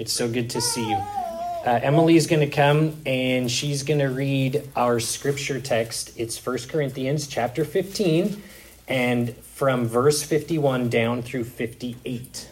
It's so good to see you. Uh, Emily is going to come and she's going to read our scripture text. It's 1 Corinthians chapter 15 and from verse 51 down through 58.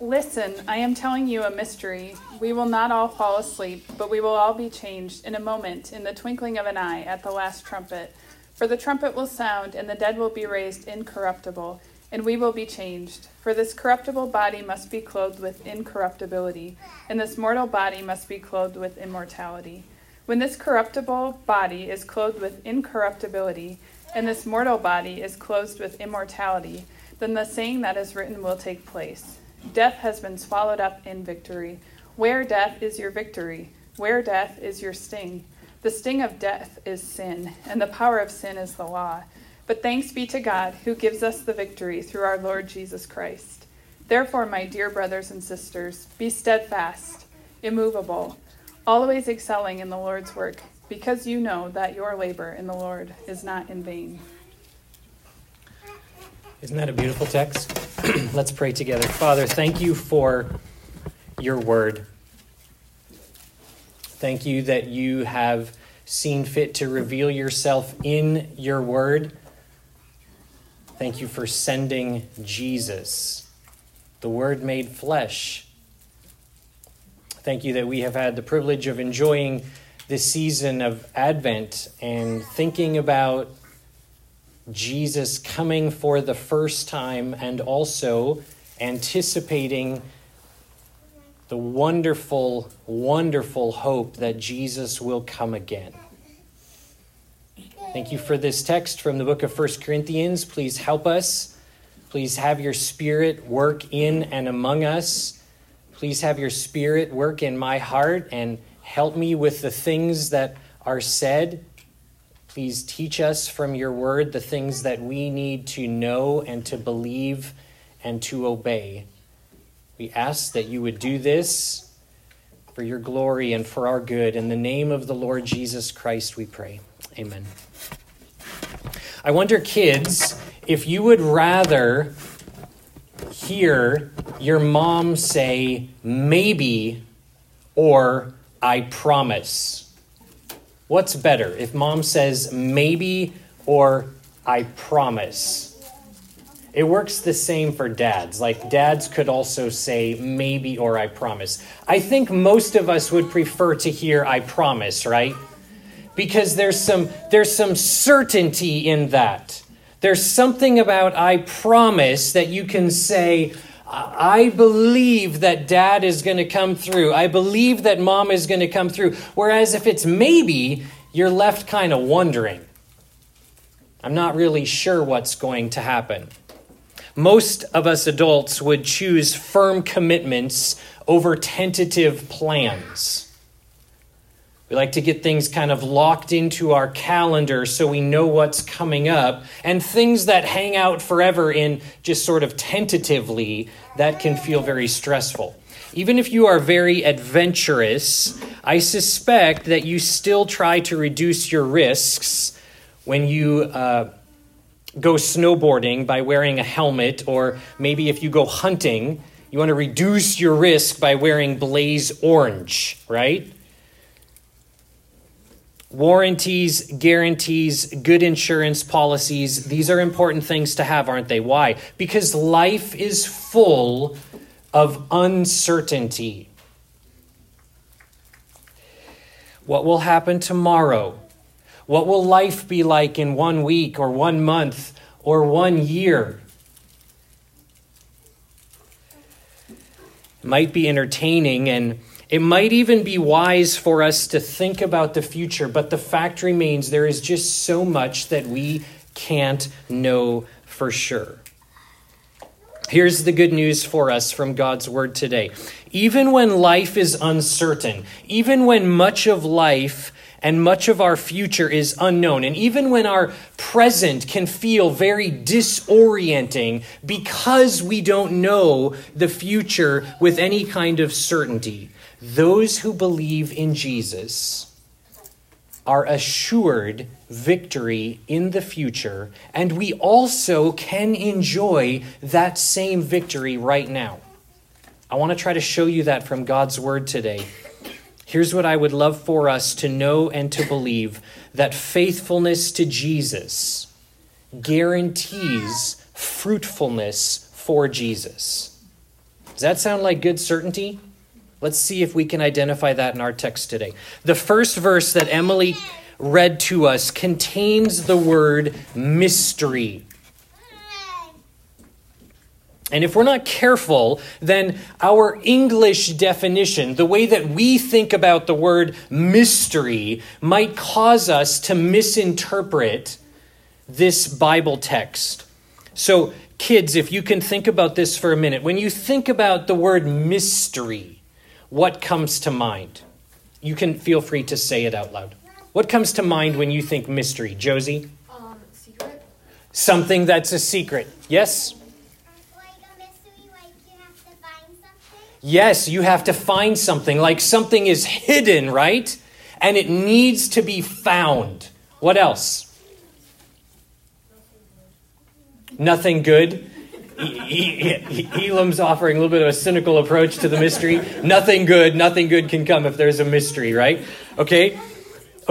Listen, I am telling you a mystery. We will not all fall asleep, but we will all be changed in a moment, in the twinkling of an eye, at the last trumpet. For the trumpet will sound, and the dead will be raised incorruptible, and we will be changed. For this corruptible body must be clothed with incorruptibility, and this mortal body must be clothed with immortality. When this corruptible body is clothed with incorruptibility, and this mortal body is clothed with immortality, then the saying that is written will take place. Death has been swallowed up in victory. Where death is your victory? Where death is your sting? The sting of death is sin, and the power of sin is the law. But thanks be to God who gives us the victory through our Lord Jesus Christ. Therefore, my dear brothers and sisters, be steadfast, immovable, always excelling in the Lord's work, because you know that your labor in the Lord is not in vain. Isn't that a beautiful text? Let's pray together. Father, thank you for your word. Thank you that you have seen fit to reveal yourself in your word. Thank you for sending Jesus, the Word made flesh. Thank you that we have had the privilege of enjoying this season of Advent and thinking about Jesus coming for the first time and also anticipating the wonderful, wonderful hope that Jesus will come again. Thank you for this text from the book of 1 Corinthians. Please help us. Please have your spirit work in and among us. Please have your spirit work in my heart and help me with the things that are said. Please teach us from your word the things that we need to know and to believe and to obey. We ask that you would do this for your glory and for our good. In the name of the Lord Jesus Christ, we pray. Amen. I wonder, kids, if you would rather hear your mom say maybe or I promise. What's better, if mom says maybe or I promise? It works the same for dads. Like, dads could also say maybe or I promise. I think most of us would prefer to hear I promise, right? because there's some there's some certainty in that. There's something about I promise that you can say I believe that dad is going to come through. I believe that mom is going to come through. Whereas if it's maybe, you're left kind of wondering. I'm not really sure what's going to happen. Most of us adults would choose firm commitments over tentative plans. We like to get things kind of locked into our calendar so we know what's coming up. And things that hang out forever in just sort of tentatively, that can feel very stressful. Even if you are very adventurous, I suspect that you still try to reduce your risks when you uh, go snowboarding by wearing a helmet, or maybe if you go hunting, you want to reduce your risk by wearing blaze orange, right? Warranties, guarantees, good insurance policies, these are important things to have, aren't they? Why? Because life is full of uncertainty. What will happen tomorrow? What will life be like in one week or one month or one year? It might be entertaining and it might even be wise for us to think about the future, but the fact remains there is just so much that we can't know for sure. Here's the good news for us from God's word today. Even when life is uncertain, even when much of life and much of our future is unknown, and even when our present can feel very disorienting because we don't know the future with any kind of certainty, those who believe in Jesus are assured victory in the future, and we also can enjoy that same victory right now. I want to try to show you that from God's Word today. Here's what I would love for us to know and to believe that faithfulness to Jesus guarantees fruitfulness for Jesus. Does that sound like good certainty? Let's see if we can identify that in our text today. The first verse that Emily read to us contains the word mystery. And if we're not careful, then our English definition, the way that we think about the word mystery, might cause us to misinterpret this Bible text. So, kids, if you can think about this for a minute, when you think about the word mystery, what comes to mind? You can feel free to say it out loud. What comes to mind when you think mystery? Josie? Um, secret? Something that's a secret. Yes? Yes, you have to find something. Like something is hidden, right? And it needs to be found. What else? Nothing good. Elam's offering a little bit of a cynical approach to the mystery. nothing good, nothing good can come if there's a mystery, right? Okay?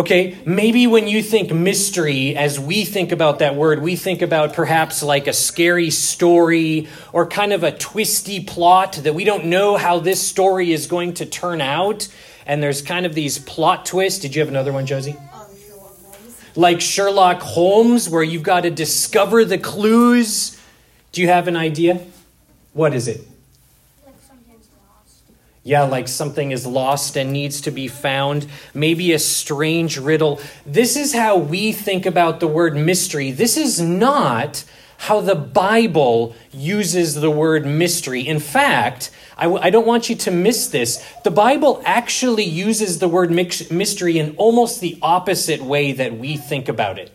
Okay, maybe when you think mystery, as we think about that word, we think about perhaps like a scary story or kind of a twisty plot that we don't know how this story is going to turn out. And there's kind of these plot twists. Did you have another one, Josie? Um, Sherlock. Like Sherlock Holmes, where you've got to discover the clues. Do you have an idea? What is it? Yeah, like something is lost and needs to be found. Maybe a strange riddle. This is how we think about the word mystery. This is not how the Bible uses the word mystery. In fact, I w- I don't want you to miss this. The Bible actually uses the word mystery in almost the opposite way that we think about it.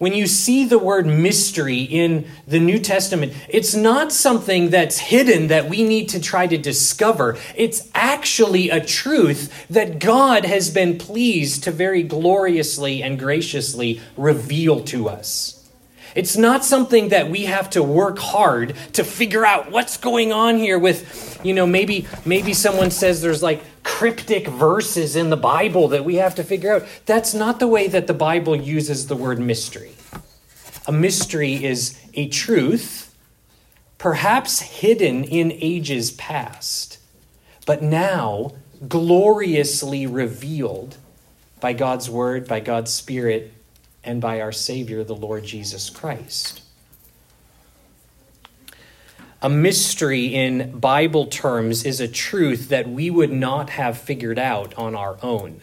When you see the word mystery in the New Testament, it's not something that's hidden that we need to try to discover. It's actually a truth that God has been pleased to very gloriously and graciously reveal to us. It's not something that we have to work hard to figure out what's going on here with, you know, maybe maybe someone says there's like cryptic verses in the Bible that we have to figure out. That's not the way that the Bible uses the word mystery. A mystery is a truth, perhaps hidden in ages past, but now gloriously revealed by God's word, by God's Spirit, and by our Savior, the Lord Jesus Christ. A mystery in Bible terms is a truth that we would not have figured out on our own.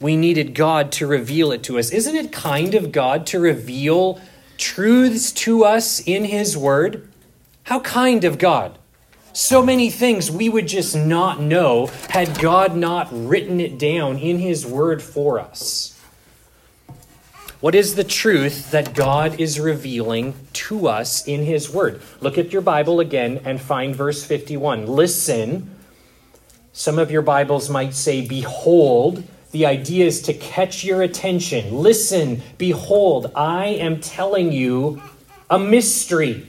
We needed God to reveal it to us. Isn't it kind of God to reveal truths to us in His Word? How kind of God. So many things we would just not know had God not written it down in His Word for us. What is the truth that God is revealing to us in His Word? Look at your Bible again and find verse 51. Listen. Some of your Bibles might say, Behold. The idea is to catch your attention. Listen, behold, I am telling you a mystery.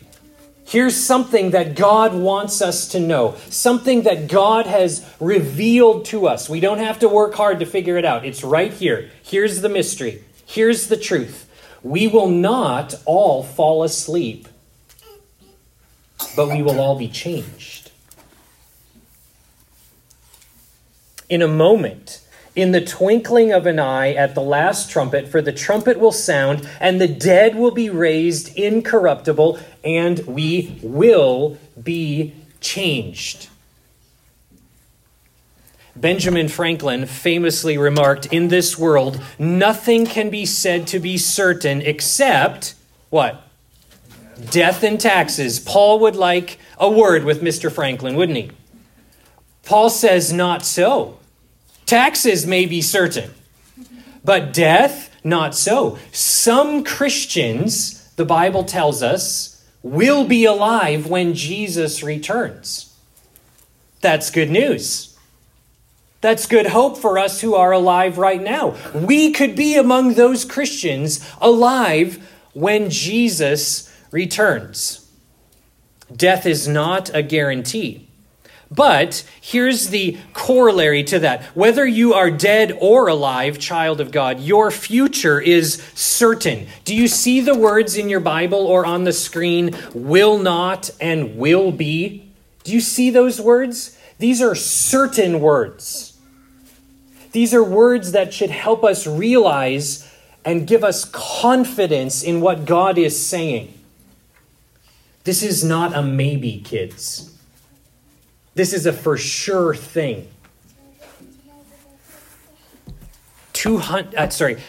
Here's something that God wants us to know, something that God has revealed to us. We don't have to work hard to figure it out. It's right here. Here's the mystery. Here's the truth. We will not all fall asleep, but we will all be changed. In a moment, in the twinkling of an eye at the last trumpet, for the trumpet will sound, and the dead will be raised incorruptible, and we will be changed. Benjamin Franklin famously remarked In this world, nothing can be said to be certain except what? Death and taxes. Paul would like a word with Mr. Franklin, wouldn't he? Paul says, Not so. Taxes may be certain, but death, not so. Some Christians, the Bible tells us, will be alive when Jesus returns. That's good news. That's good hope for us who are alive right now. We could be among those Christians alive when Jesus returns. Death is not a guarantee. But here's the corollary to that. Whether you are dead or alive, child of God, your future is certain. Do you see the words in your Bible or on the screen, will not and will be? Do you see those words? These are certain words. These are words that should help us realize and give us confidence in what God is saying. This is not a maybe, kids. This is a for sure thing. 200, uh, sorry,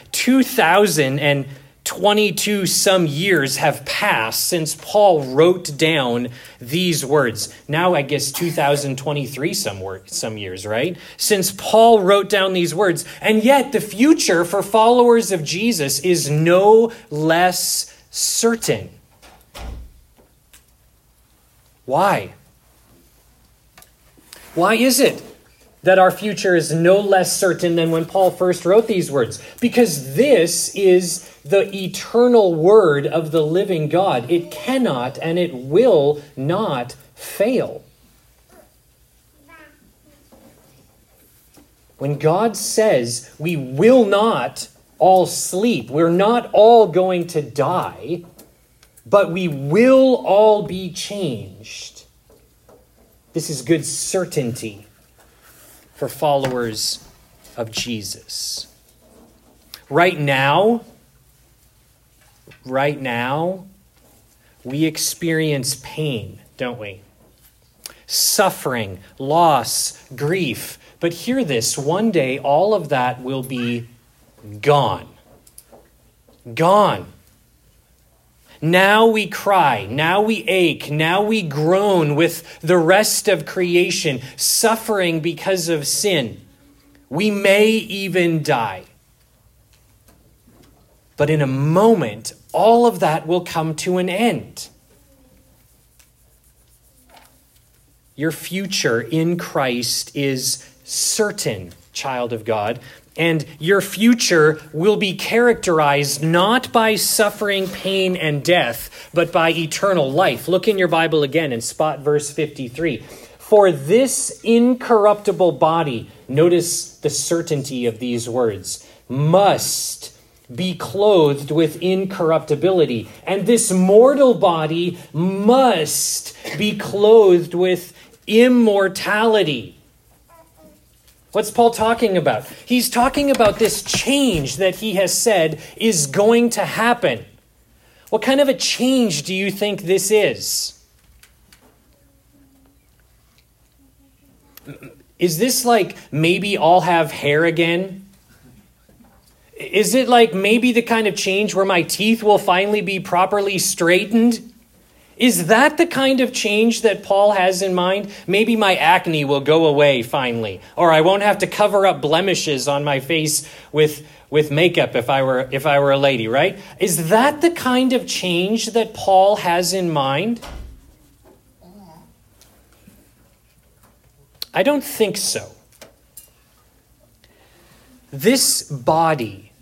2022 some years have passed since Paul wrote down these words. Now I guess 2023 some some years, right? Since Paul wrote down these words. And yet the future for followers of Jesus is no less certain. Why? Why is it that our future is no less certain than when Paul first wrote these words? Because this is the eternal word of the living God. It cannot and it will not fail. When God says we will not all sleep, we're not all going to die, but we will all be changed this is good certainty for followers of Jesus. Right now, right now, we experience pain, don't we? Suffering, loss, grief. But hear this one day, all of that will be gone. Gone. Now we cry, now we ache, now we groan with the rest of creation, suffering because of sin. We may even die. But in a moment, all of that will come to an end. Your future in Christ is certain, child of God, and your future will be characterized not by suffering, pain, and death, but by eternal life. Look in your Bible again and spot verse 53. For this incorruptible body, notice the certainty of these words, must be clothed with incorruptibility, and this mortal body must be clothed with immortality. What's Paul talking about? He's talking about this change that he has said is going to happen. What kind of a change do you think this is? Is this like maybe I'll have hair again? Is it like maybe the kind of change where my teeth will finally be properly straightened? Is that the kind of change that Paul has in mind? Maybe my acne will go away finally, or I won't have to cover up blemishes on my face with, with makeup if I, were, if I were a lady, right? Is that the kind of change that Paul has in mind? I don't think so. This body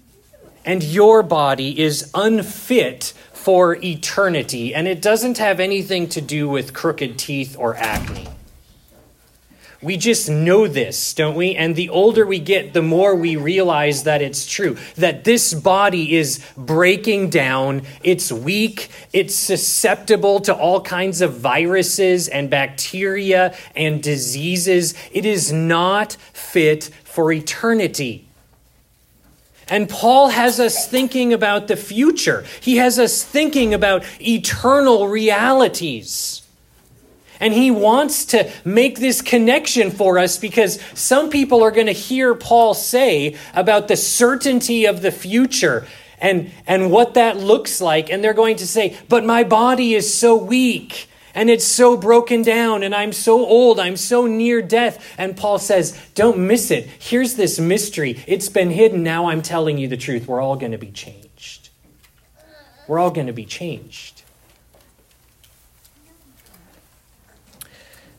and your body is unfit for eternity, and it doesn't have anything to do with crooked teeth or acne. We just know this, don't we? And the older we get, the more we realize that it's true. That this body is breaking down, it's weak, it's susceptible to all kinds of viruses and bacteria and diseases. It is not fit for eternity. And Paul has us thinking about the future. He has us thinking about eternal realities. And he wants to make this connection for us because some people are going to hear Paul say about the certainty of the future and, and what that looks like. And they're going to say, But my body is so weak and it's so broken down, and I'm so old, I'm so near death. And Paul says, Don't miss it. Here's this mystery. It's been hidden. Now I'm telling you the truth. We're all going to be changed. We're all going to be changed.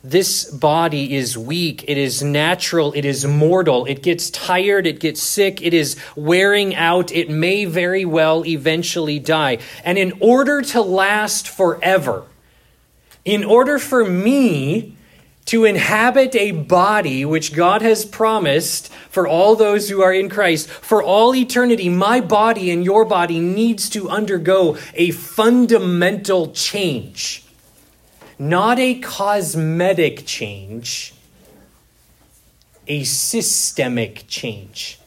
this body is weak, it is natural, it is mortal, it gets tired, it gets sick, it is wearing out, it may very well eventually die. And in order to last forever, in order for me to inhabit a body which God has promised for all those who are in Christ, for all eternity, my body and your body needs to undergo a fundamental change not a cosmetic change, a systemic change.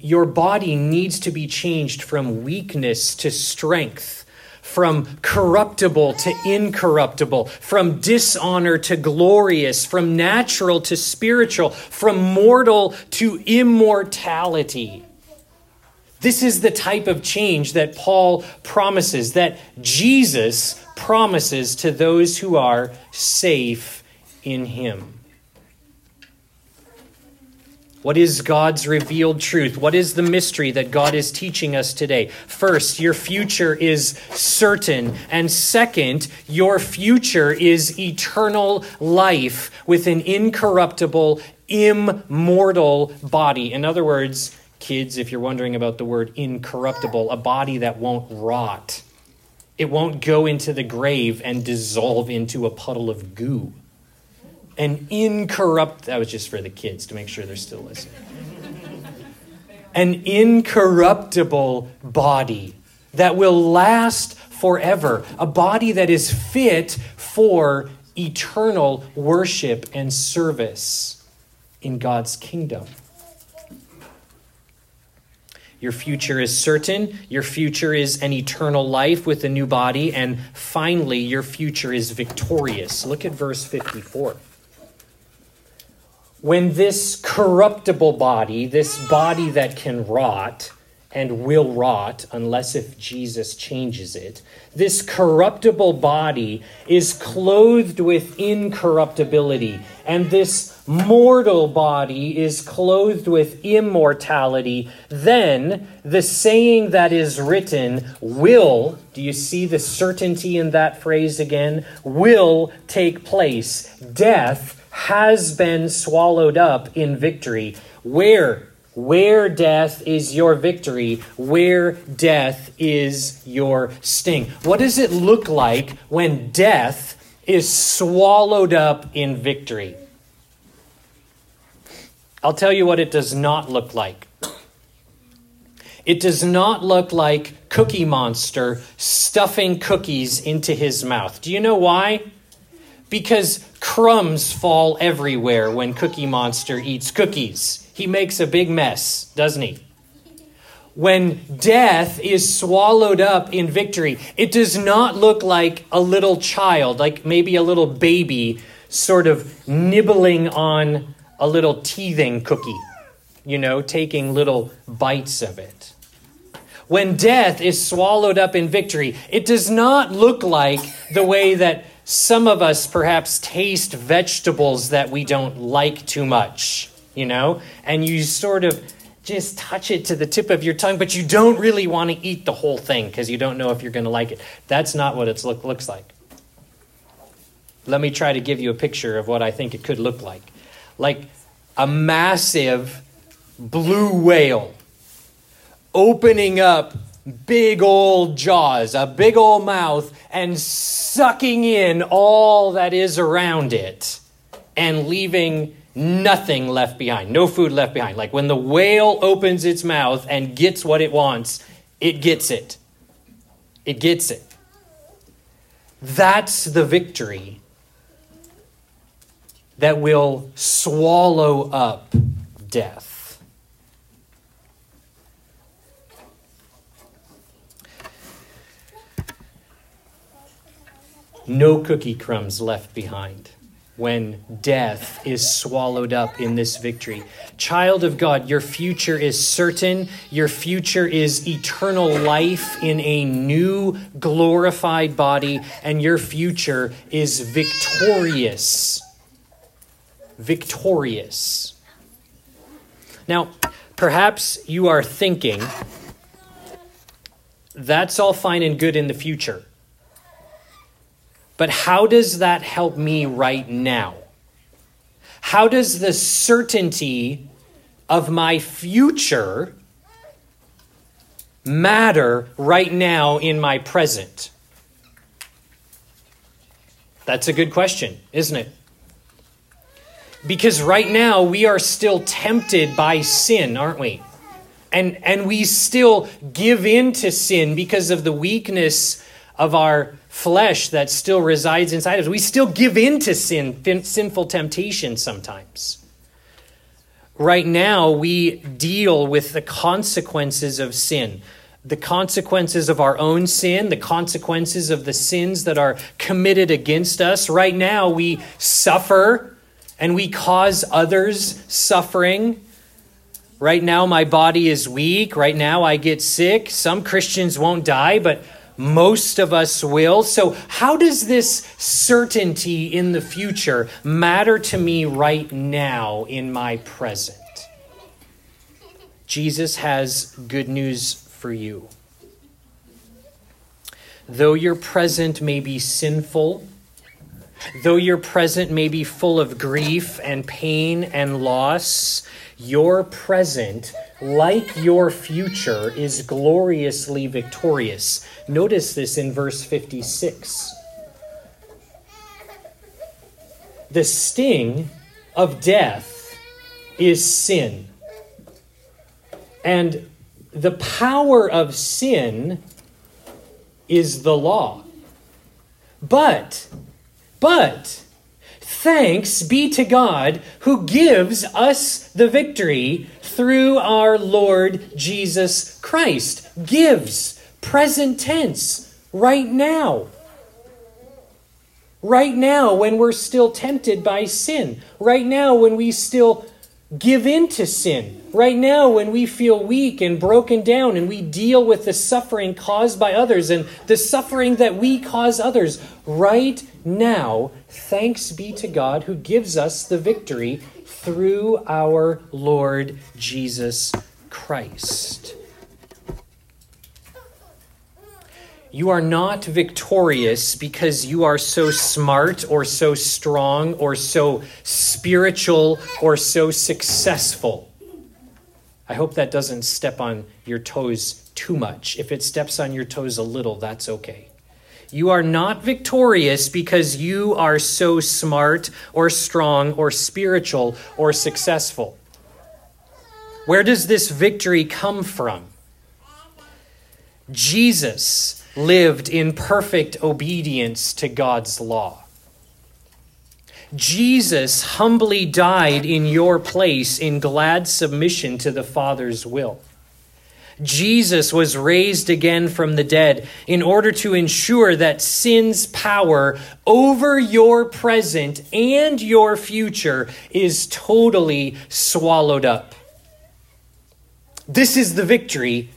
Your body needs to be changed from weakness to strength, from corruptible to incorruptible, from dishonor to glorious, from natural to spiritual, from mortal to immortality. This is the type of change that Paul promises, that Jesus promises to those who are safe in him. What is God's revealed truth? What is the mystery that God is teaching us today? First, your future is certain. And second, your future is eternal life with an incorruptible, immortal body. In other words, Kids, if you're wondering about the word incorruptible, a body that won't rot. It won't go into the grave and dissolve into a puddle of goo. An incorrupt, that was just for the kids to make sure they're still listening. An incorruptible body that will last forever, a body that is fit for eternal worship and service in God's kingdom. Your future is certain. Your future is an eternal life with a new body. And finally, your future is victorious. Look at verse 54. When this corruptible body, this body that can rot, and will rot unless if Jesus changes it. This corruptible body is clothed with incorruptibility, and this mortal body is clothed with immortality. Then the saying that is written will, do you see the certainty in that phrase again? Will take place. Death has been swallowed up in victory. Where where death is your victory, where death is your sting. What does it look like when death is swallowed up in victory? I'll tell you what it does not look like. It does not look like Cookie Monster stuffing cookies into his mouth. Do you know why? Because crumbs fall everywhere when Cookie Monster eats cookies. He makes a big mess, doesn't he? When death is swallowed up in victory, it does not look like a little child, like maybe a little baby sort of nibbling on a little teething cookie, you know, taking little bites of it. When death is swallowed up in victory, it does not look like the way that some of us perhaps taste vegetables that we don't like too much you know, and you sort of just touch it to the tip of your tongue, but you don't really want to eat the whole thing because you don't know if you're going to like it. That's not what it look, looks like. Let me try to give you a picture of what I think it could look like. Like a massive blue whale opening up big old jaws, a big old mouth, and sucking in all that is around it and leaving nothing left behind, no food left behind. Like when the whale opens its mouth and gets what it wants, it gets it. It gets it. That's the victory that will swallow up death. No cookie crumbs left behind when death is swallowed up in this victory. Child of God, your future is certain. Your future is eternal life in a new glorified body, and your future is victorious. Victorious. Now, perhaps you are thinking, that's all fine and good in the future. But how does that help me right now? How does the certainty of my future matter right now in my present? That's a good question, isn't it? Because right now we are still tempted by sin, aren't we? And, and we still give in to sin because of the weakness of our flesh that still resides inside us. We still give in to sin, sinful temptation sometimes. Right now, we deal with the consequences of sin the consequences of our own sin, the consequences of the sins that are committed against us. Right now, we suffer and we cause others suffering. Right now, my body is weak. Right now, I get sick. Some Christians won't die, but most of us will. So, how does this certainty in the future matter to me right now in my present? Jesus has good news for you. Though your present may be sinful, though your present may be full of grief and pain and loss, your present, like your future, is gloriously victorious. Notice this in verse 56. The sting of death is sin. And the power of sin is the law. But, but, Thanks be to God who gives us the victory through our Lord Jesus Christ. Gives, present tense, right now. Right now, when we're still tempted by sin. Right now, when we still give in to sin. Right now, when we feel weak and broken down and we deal with the suffering caused by others and the suffering that we cause others, right now, thanks be to God who gives us the victory through our Lord Jesus Christ. You are not victorious because you are so smart or so strong or so spiritual or so successful. I hope that doesn't step on your toes too much. If it steps on your toes a little, that's okay. You are not victorious because you are so smart or strong or spiritual or successful. Where does this victory come from? Jesus lived in perfect obedience to God's law. Jesus humbly died in your place in glad submission to the Father's will. Jesus was raised again from the dead in order to ensure that sin's power over your present and your future is totally swallowed up. This is the victory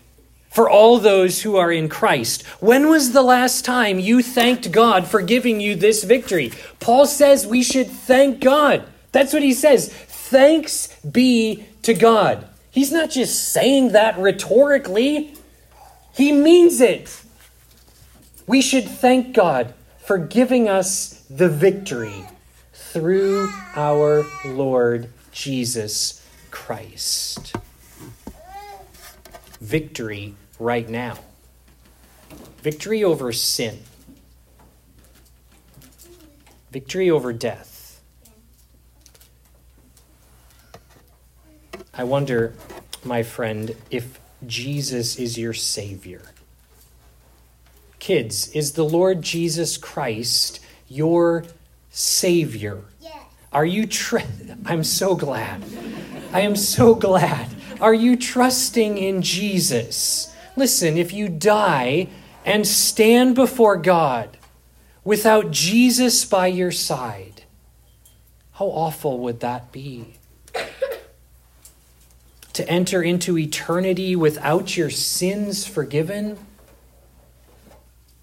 for all those who are in Christ. When was the last time you thanked God for giving you this victory? Paul says we should thank God. That's what he says. Thanks be to God. He's not just saying that rhetorically, he means it. We should thank God for giving us the victory through our Lord Jesus Christ. Victory right now. Victory over sin. Victory over death. I wonder, my friend, if Jesus is your Savior. Kids, is the Lord Jesus Christ your Savior? Yes. Are you tr- I'm so glad. I am so glad. Are you trusting in Jesus? Listen, if you die and stand before God without Jesus by your side, how awful would that be? to enter into eternity without your sins forgiven?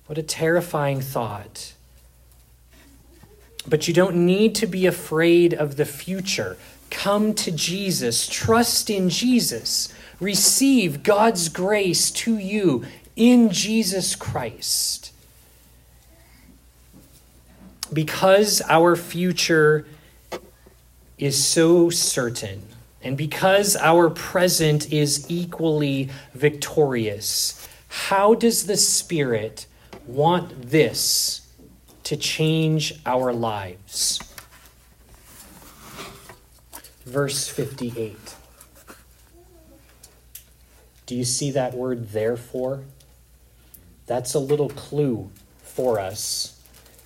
What a terrifying thought. But you don't need to be afraid of the future. Come to Jesus, trust in Jesus receive God's grace to you in Jesus Christ. because our future is so certain, and because our present is equally victorious, how does the Spirit want this to change our lives? Verse 58. Do you see that word therefore? That's a little clue for us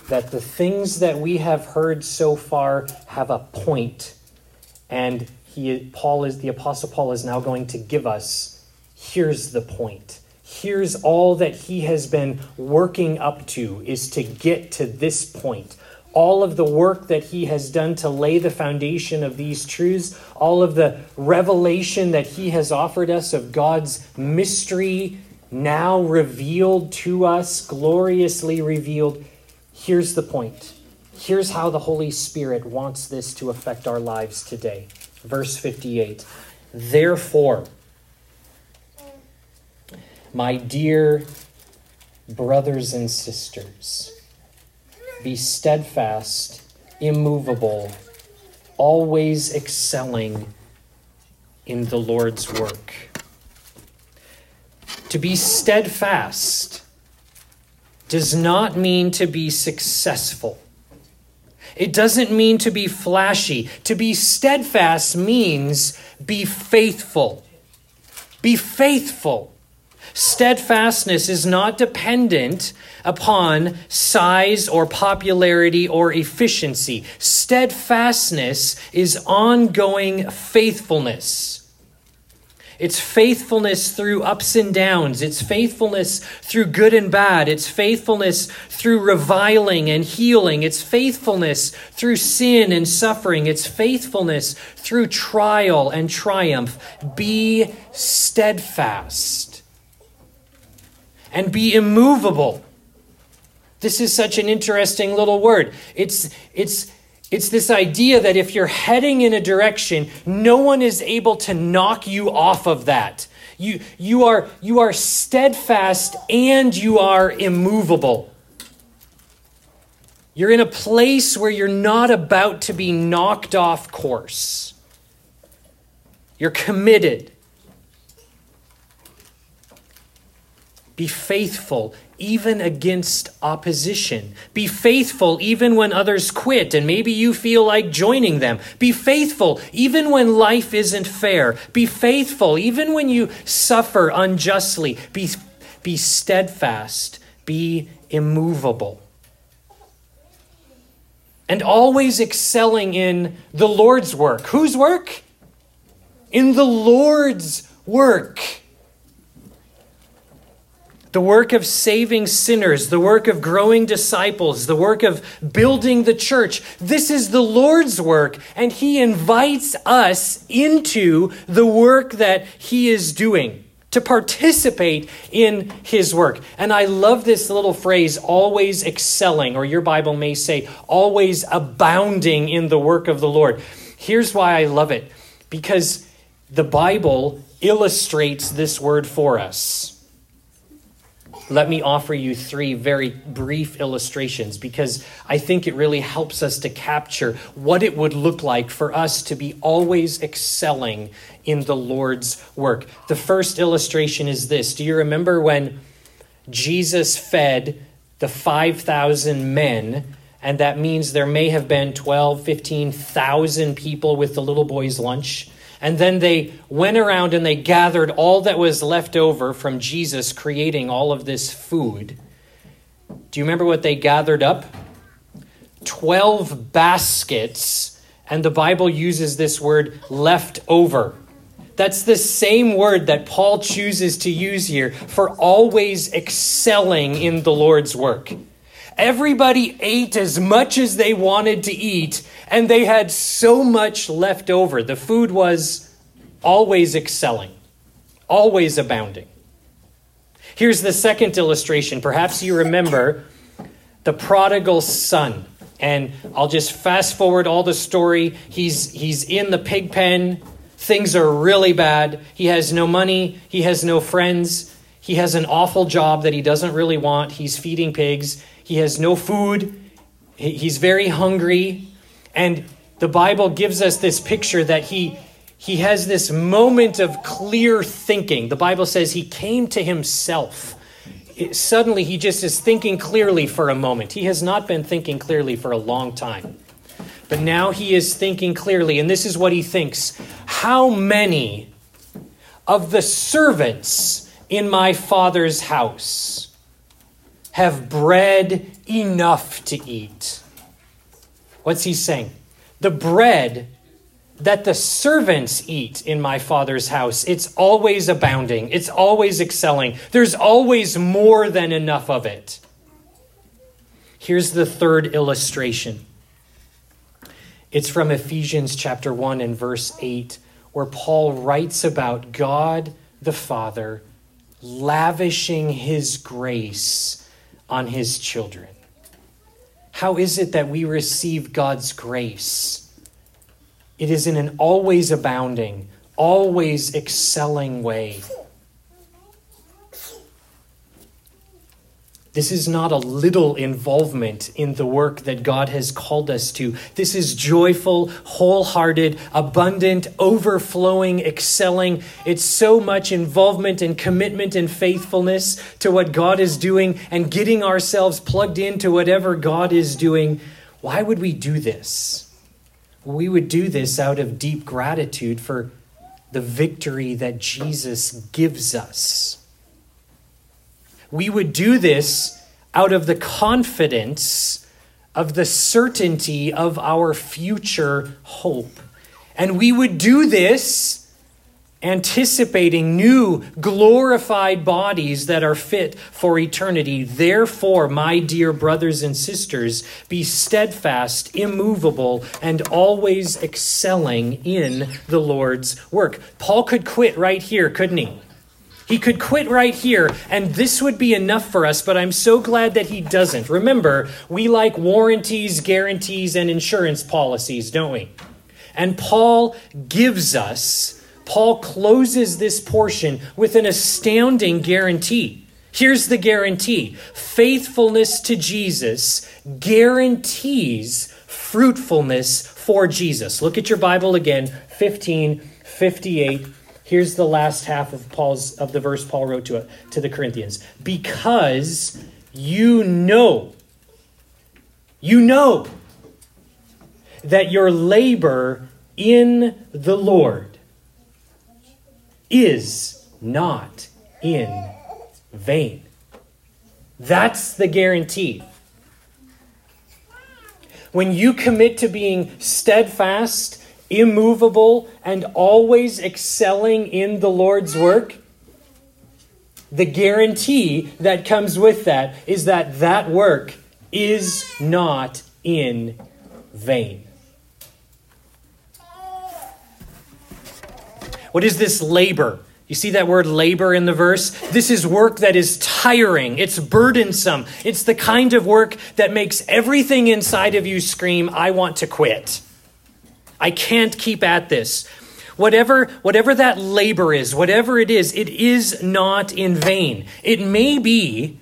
that the things that we have heard so far have a point and he Paul is the apostle Paul is now going to give us here's the point. Here's all that he has been working up to is to get to this point all of the work that he has done to lay the foundation of these truths, all of the revelation that he has offered us of God's mystery now revealed to us, gloriously revealed. Here's the point. Here's how the Holy Spirit wants this to affect our lives today. Verse 58 Therefore, my dear brothers and sisters, be steadfast, immovable, always excelling in the Lord's work. To be steadfast does not mean to be successful. It doesn't mean to be flashy. To be steadfast means be faithful. Be faithful. Steadfastness is not dependent upon size or popularity or efficiency. Steadfastness is ongoing faithfulness. It's faithfulness through ups and downs. It's faithfulness through good and bad. It's faithfulness through reviling and healing. It's faithfulness through sin and suffering. It's faithfulness through trial and triumph. Be steadfast and be immovable. This is such an interesting little word. It's, it's, it's this idea that if you're heading in a direction, no one is able to knock you off of that. You, you, are, you are steadfast and you are immovable. You're in a place where you're not about to be knocked off course. You're committed. Be faithful even against opposition. Be faithful even when others quit and maybe you feel like joining them. Be faithful even when life isn't fair. Be faithful even when you suffer unjustly. Be, be steadfast. Be immovable. And always excelling in the Lord's work. Whose work? In the Lord's work the work of saving sinners, the work of growing disciples, the work of building the church. This is the Lord's work, and He invites us into the work that He is doing to participate in His work. And I love this little phrase, always excelling, or your Bible may say, always abounding in the work of the Lord. Here's why I love it because the Bible illustrates this word for us let me offer you three very brief illustrations because I think it really helps us to capture what it would look like for us to be always excelling in the Lord's work. The first illustration is this Do you remember when Jesus fed the 5,000 men? And that means there may have been 12, 15,000 people with the little boy's lunch. And then they went around and they gathered all that was left over from Jesus creating all of this food. Do you remember what they gathered up? 12 baskets, and the Bible uses this word left over. That's the same word that Paul chooses to use here for always excelling in the Lord's work. Everybody ate as much as they wanted to eat, and they had so much left over. The food was always excelling, always abounding. Here's the second illustration. Perhaps you remember the prodigal son. And I'll just fast forward all the story. He's, he's in the pig pen. Things are really bad. He has no money. He has no friends. He has an awful job that he doesn't really want. He's feeding pigs. He has no food. He's very hungry. And the Bible gives us this picture that he, he has this moment of clear thinking. The Bible says he came to himself. It, suddenly, he just is thinking clearly for a moment. He has not been thinking clearly for a long time. But now he is thinking clearly, and this is what he thinks How many of the servants in my father's house have bread enough to eat? What's he saying? The bread that the servants eat in my father's house, it's always abounding, it's always excelling. There's always more than enough of it. Here's the third illustration. It's from Ephesians chapter 1 and verse 8, where Paul writes about God the Father lavishing his grace on his children. How is it that we receive God's grace? It is in an always abounding, always excelling way. This is not a little involvement in the work that God has called us to. This is joyful, wholehearted, abundant, overflowing, excelling. It's so much involvement and commitment and faithfulness to what God is doing and getting ourselves plugged into whatever God is doing. Why would we do this? We would do this out of deep gratitude for the victory that Jesus gives us we would do this out of the confidence of the certainty of our future hope. And we would do this anticipating new glorified bodies that are fit for eternity. Therefore, my dear brothers and sisters, be steadfast, immovable, and always excelling in the Lord's work. Paul could quit right here, couldn't he? He could quit right here, and this would be enough for us, but I'm so glad that he doesn't. Remember, we like warranties, guarantees, and insurance policies, don't we? And Paul gives us, Paul closes this portion with an astounding guarantee. Here's the guarantee faithfulness to Jesus guarantees fruitfulness for Jesus. Look at your Bible again, 15, 58 Here's the last half of Paul's of the verse Paul wrote to it to the Corinthians. Because you know you know that your labor in the Lord is not in vain. That's the guarantee. When you commit to being steadfast immovable, and always excelling in the Lord's work, the guarantee that comes with that is that that work is not in vain. What is this labor? You see that word labor in the verse? This is work that is tiring. It's burdensome. It's the kind of work that makes everything inside of you scream, I want to quit. I can't keep at this. Whatever, whatever that labor is, whatever it is, it is not in vain. It may be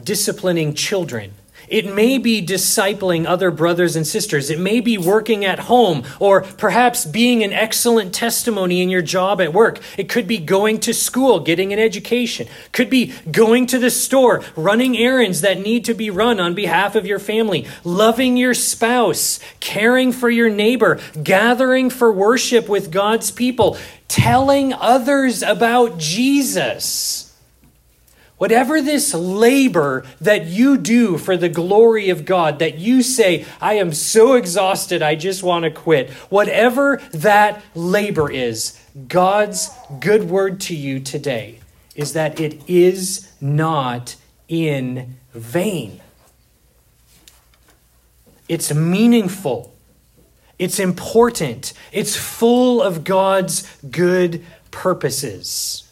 disciplining children it may be discipling other brothers and sisters. It may be working at home or perhaps being an excellent testimony in your job at work. It could be going to school, getting an education. Could be going to the store, running errands that need to be run on behalf of your family, loving your spouse, caring for your neighbor, gathering for worship with God's people, telling others about Jesus. Whatever this labor that you do for the glory of God, that you say, I am so exhausted, I just want to quit, whatever that labor is, God's good word to you today is that it is not in vain. It's meaningful. It's important. It's full of God's good purposes.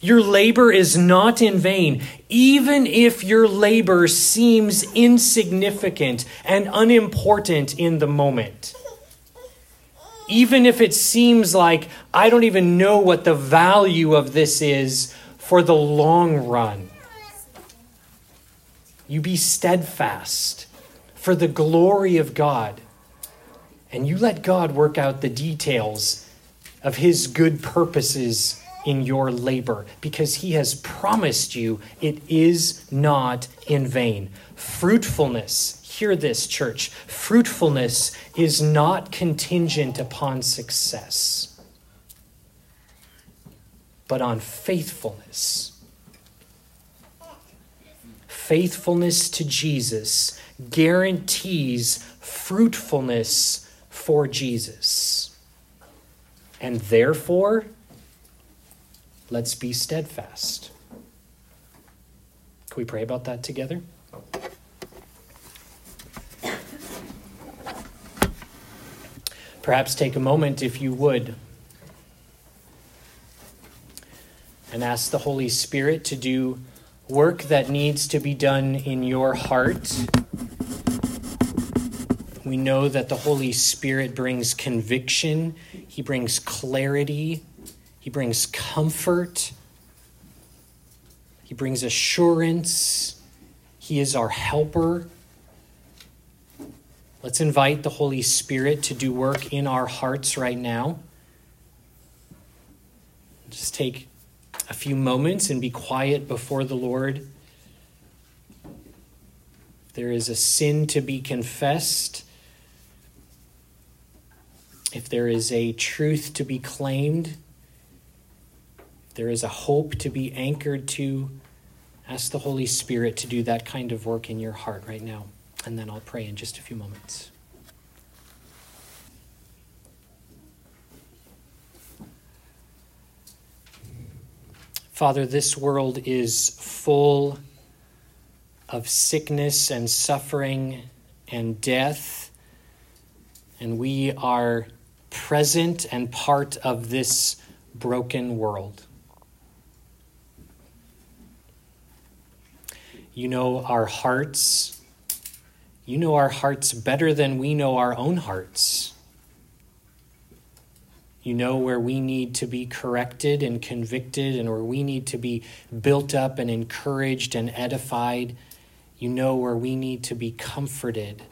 Your labor is not in vain, even if your labor seems insignificant and unimportant in the moment. Even if it seems like I don't even know what the value of this is for the long run. You be steadfast for the glory of God. And you let God work out the details of his good purposes in your labor because he has promised you it is not in vain. Fruitfulness, hear this, church, fruitfulness is not contingent upon success, but on faithfulness. Faithfulness to Jesus guarantees fruitfulness for Jesus. And therefore, let's be steadfast. Can we pray about that together? Perhaps take a moment, if you would, and ask the Holy Spirit to do work that needs to be done in your heart. We know that the Holy Spirit brings conviction, He brings clarity, He brings comfort, He brings assurance. He is our helper. Let's invite the Holy Spirit to do work in our hearts right now. Just take a few moments and be quiet before the Lord. There is a sin to be confessed. If there is a truth to be claimed, there is a hope to be anchored to, ask the Holy Spirit to do that kind of work in your heart right now. And then I'll pray in just a few moments. Father, this world is full of sickness and suffering and death, and we are present and part of this broken world. You know our hearts. You know our hearts better than we know our own hearts. You know where we need to be corrected and convicted, and where we need to be built up and encouraged and edified. You know where we need to be comforted.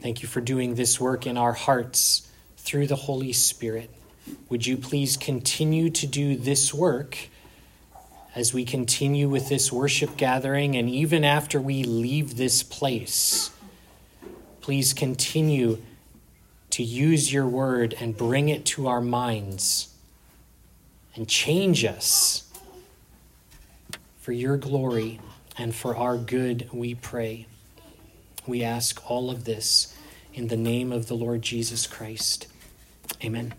Thank you for doing this work in our hearts through the Holy Spirit. Would you please continue to do this work as we continue with this worship gathering and even after we leave this place? Please continue to use your word and bring it to our minds and change us for your glory and for our good, we pray. We ask all of this in the name of the Lord Jesus Christ. Amen.